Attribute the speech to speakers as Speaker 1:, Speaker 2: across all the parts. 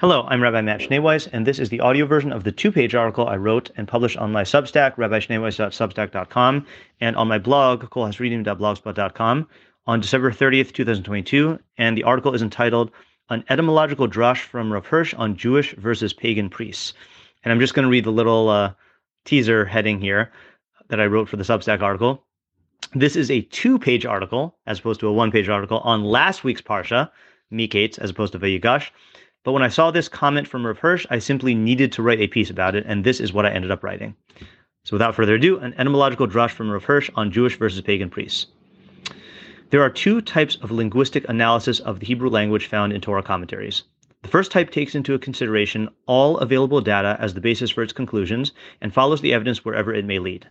Speaker 1: Hello, I'm Rabbi Matt Schneeweiss, and this is the audio version of the two-page article I wrote and published on my Substack, rabbischneeweiss.substack.com, and on my blog, kolhaseridim.blogspot.com, on December 30th, 2022, and the article is entitled An Etymological Drush from Rav Hirsch on Jewish versus Pagan Priests. And I'm just going to read the little uh, teaser heading here that I wrote for the Substack article. This is a two-page article, as opposed to a one-page article, on last week's Parsha, Miketz, as opposed to Vayigash, but when I saw this comment from Rav Hirsch, I simply needed to write a piece about it, and this is what I ended up writing. So without further ado, an etymological drush from Rav Hirsch on Jewish versus pagan priests. There are two types of linguistic analysis of the Hebrew language found in Torah commentaries. The first type takes into consideration all available data as the basis for its conclusions and follows the evidence wherever it may lead.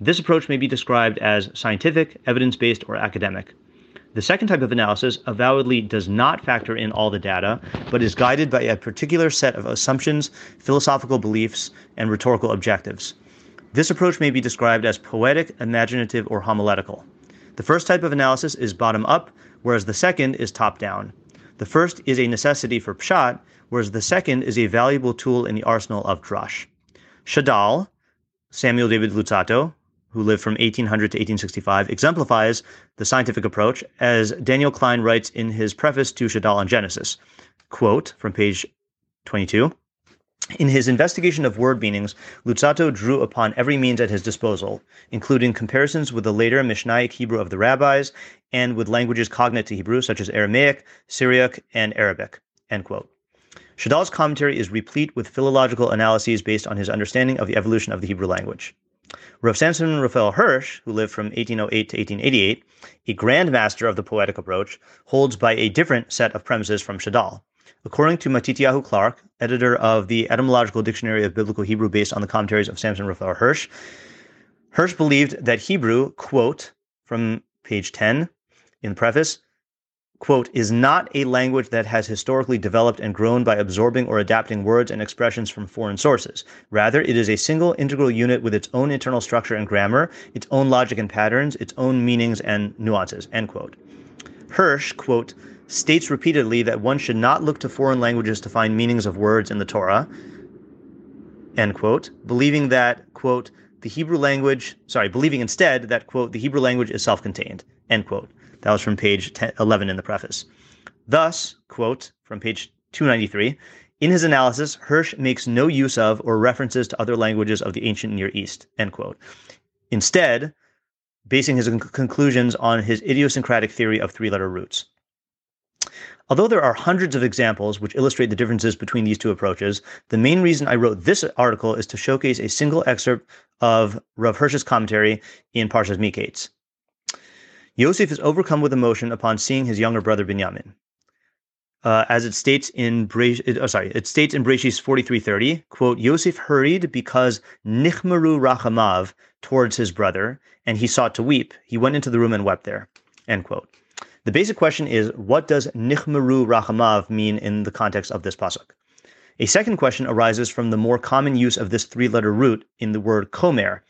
Speaker 1: This approach may be described as scientific, evidence based, or academic. The second type of analysis avowedly does not factor in all the data, but is guided by a particular set of assumptions, philosophical beliefs, and rhetorical objectives. This approach may be described as poetic, imaginative, or homiletical. The first type of analysis is bottom up, whereas the second is top down. The first is a necessity for pshat, whereas the second is a valuable tool in the arsenal of drash. Shadal, Samuel David Luzzatto, who lived from 1800 to 1865, exemplifies the scientific approach, as Daniel Klein writes in his preface to Shadal on Genesis. Quote from page 22. In his investigation of word meanings, Luzzatto drew upon every means at his disposal, including comparisons with the later Mishnaic Hebrew of the rabbis and with languages cognate to Hebrew, such as Aramaic, Syriac, and Arabic. End quote. Shadal's commentary is replete with philological analyses based on his understanding of the evolution of the Hebrew language. Rav Samson Raphael Hirsch, who lived from 1808 to 1888, a grand master of the poetic approach, holds by a different set of premises from Shadal. According to Matityahu Clark, editor of the Etymological Dictionary of Biblical Hebrew based on the commentaries of Samson Raphael Hirsch, Hirsch believed that Hebrew, quote, from page 10 in the preface, quote, is not a language that has historically developed and grown by absorbing or adapting words and expressions from foreign sources. Rather, it is a single integral unit with its own internal structure and grammar, its own logic and patterns, its own meanings and nuances, end quote. Hirsch, quote, states repeatedly that one should not look to foreign languages to find meanings of words in the Torah, end quote, believing that, quote, the Hebrew language, sorry, believing instead that, quote, the Hebrew language is self-contained, end quote. That was from page 10, 11 in the preface. Thus, quote from page 293, in his analysis, Hirsch makes no use of or references to other languages of the ancient Near East, end quote. Instead, basing his conclusions on his idiosyncratic theory of three-letter roots. Although there are hundreds of examples which illustrate the differences between these two approaches, the main reason I wrote this article is to showcase a single excerpt of Rav Hirsch's commentary in Parshas Miketz. Yosef is overcome with emotion upon seeing his younger brother Binyamin. Uh, as it states in Bre- oh, sorry, it states in Breshis 43:30, quote, Yosef hurried because nichmaru rachamav towards his brother, and he sought to weep. He went into the room and wept there. End quote. The basic question is, what does nichmaru rachamav mean in the context of this pasuk? A second question arises from the more common use of this three-letter root in the word komer,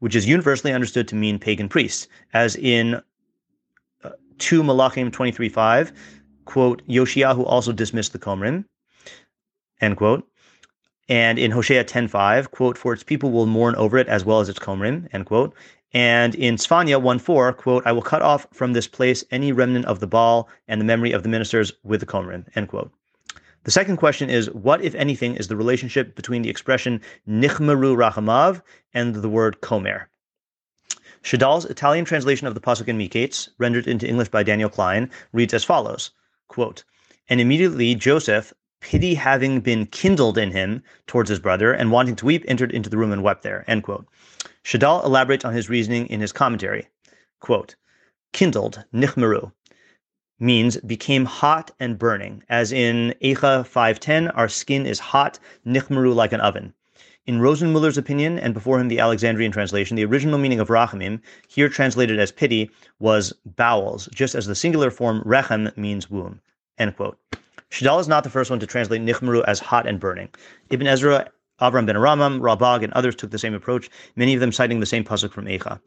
Speaker 1: which is universally understood to mean pagan priests, as in 2 Malachim 23.5, quote, Yoshiyahu also dismissed the Komrim, end quote. And in Hosea 10.5, quote, for its people will mourn over it as well as its Komrim, end quote. And in Sfanya 1.4, quote, I will cut off from this place any remnant of the Baal and the memory of the ministers with the Komrim, end quote. The second question is, what, if anything, is the relationship between the expression nichmaru rachamav and the word komer? Shadal's Italian translation of the Pasuk in Miketz, rendered into English by Daniel Klein, reads as follows, quote, And immediately Joseph, pity having been kindled in him towards his brother, and wanting to weep, entered into the room and wept there, end quote. Shadal elaborates on his reasoning in his commentary, quote, kindled, nichmeru, means became hot and burning, as in Echa 5.10, our skin is hot, nichmeru like an oven. In Rosenmuller's opinion, and before him the Alexandrian translation, the original meaning of rachamim, here translated as pity, was bowels, just as the singular form rechem means womb. End quote. Shadal is not the first one to translate nichmeru as hot and burning. Ibn Ezra, Avraham ben HaRambam, Ralbag, and others took the same approach, many of them citing the same pasuk from Eicha.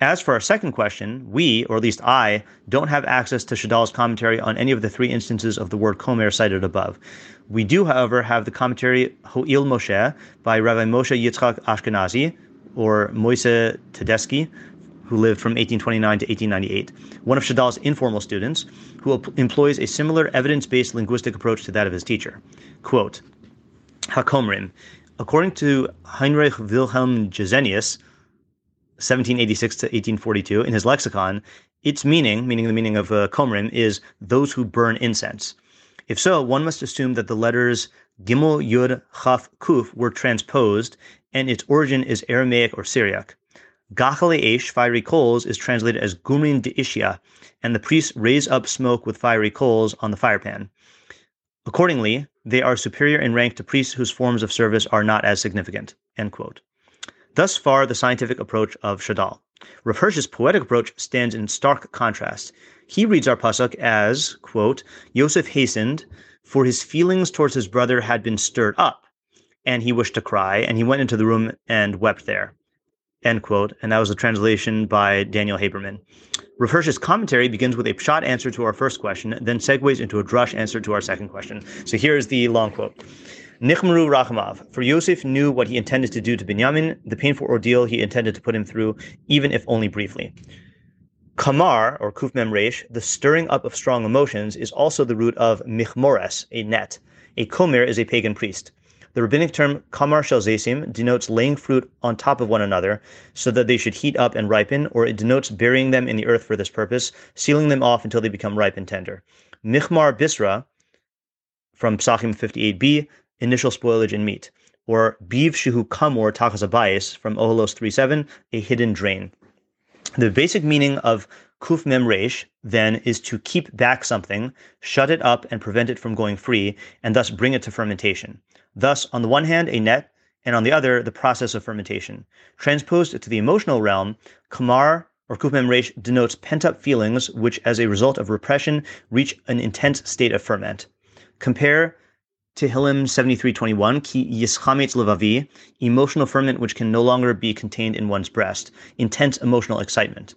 Speaker 1: As for our second question, we, or at least I, don't have access to Shadal's commentary on any of the three instances of the word komer cited above. We do, however, have the commentary Ho'il Moshe by Rabbi Moshe Yitzchak Ashkenazi, or Moise Tedeschi, who lived from 1829 to 1898, one of Shadal's informal students, who employs a similar evidence-based linguistic approach to that of his teacher. Quote, Hakomrim, according to Heinrich Wilhelm Gesenius, 1786 to 1842, in his lexicon, its meaning, meaning the meaning of uh, Komrim, is those who burn incense. If so, one must assume that the letters Gimel, Yud, Chaf, Kuf were transposed, and its origin is Aramaic or Syriac. Gachale Eish, fiery coals, is translated as Gumrin de Ishia, and the priests raise up smoke with fiery coals on the firepan. Accordingly, they are superior in rank to priests whose forms of service are not as significant. End quote. Thus far, the scientific approach of Shadal. Rav Hirsch's poetic approach stands in stark contrast. He reads our pasuk as, quote, Yosef hastened, for his feelings towards his brother had been stirred up, and he wished to cry, and he went into the room and wept there. End quote. And that was a translation by Daniel Haberman. Rav Hirsch's commentary begins with a pshat answer to our first question, then segues into a drush answer to our second question. So here is the long quote. Nichmeru Rachamav. For Yosef knew what he intended to do to Binyamin, the painful ordeal he intended to put him through, even if only briefly. Kamar, or Kuf Mem Resh, the stirring up of strong emotions, is also the root of Michmores, a net. A Komer is a pagan priest. The rabbinic term Kamar Shel Zesim denotes laying fruit on top of one another so that they should heat up and ripen, or it denotes burying them in the earth for this purpose, sealing them off until they become ripe and tender. Michmar Bisra, from Psachim 58b, initial spoilage in meat, or biv shehu kamor tachas from Oholos 3.7, a hidden drain. The basic meaning of kuf mem resh, then, is to keep back something, shut it up, and prevent it from going free, and thus bring it to fermentation. Thus, on the one hand, a net, and on the other, the process of fermentation. Transposed to the emotional realm, kamar or kuf mem resh denotes pent-up feelings which, as a result of repression, reach an intense state of ferment. Compare Tehillim 7321, ki yischametz levavi, emotional ferment which can no longer be contained in one's breast, intense emotional excitement.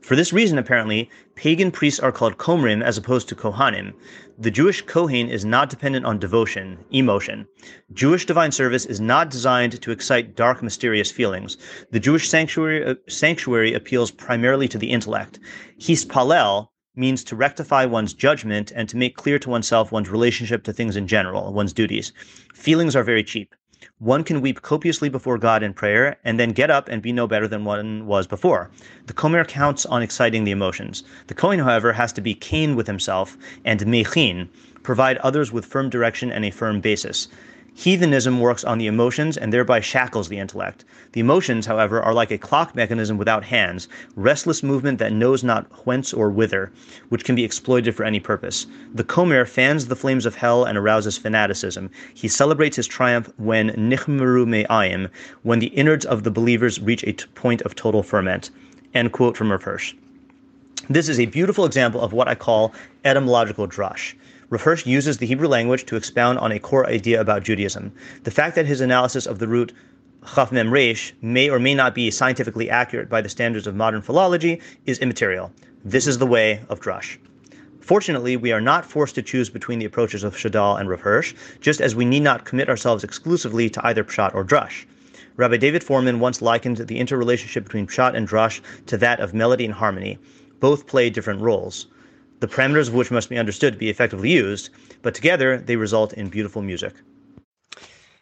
Speaker 1: For this reason, apparently, pagan priests are called komrim as opposed to kohanim. The Jewish kohen is not dependent on devotion, emotion. Jewish divine service is not designed to excite dark, mysterious feelings. The Jewish sanctuary, uh, sanctuary appeals primarily to the intellect. Hispalel, means to rectify one's judgment and to make clear to oneself one's relationship to things in general, one's duties. Feelings are very cheap. One can weep copiously before God in prayer and then get up and be no better than one was before. The Komer counts on exciting the emotions. The Kohen, however, has to be keen with himself and mechin, provide others with firm direction and a firm basis. Heathenism works on the emotions and thereby shackles the intellect. The emotions, however, are like a clock mechanism without hands, restless movement that knows not whence or whither, which can be exploited for any purpose. The Komer fans the flames of hell and arouses fanaticism. He celebrates his triumph when nichmeru me'ayim, when the innards of the believers reach a t- point of total ferment. End quote from Rav Hirsch. This is a beautiful example of what I call etymological drush. Rav Hirsch uses the Hebrew language to expound on a core idea about Judaism. The fact that his analysis of the root Chaf Mem Resh may or may not be scientifically accurate by the standards of modern philology is immaterial. This is the way of Drush. Fortunately, we are not forced to choose between the approaches of Shadal and Rav Hirsch, just as we need not commit ourselves exclusively to either Pshat or Drush. Rabbi David Fohrman once likened the interrelationship between Pshat and Drush to that of melody and harmony. Both play different roles the parameters of which must be understood to be effectively used, but together they result in beautiful music.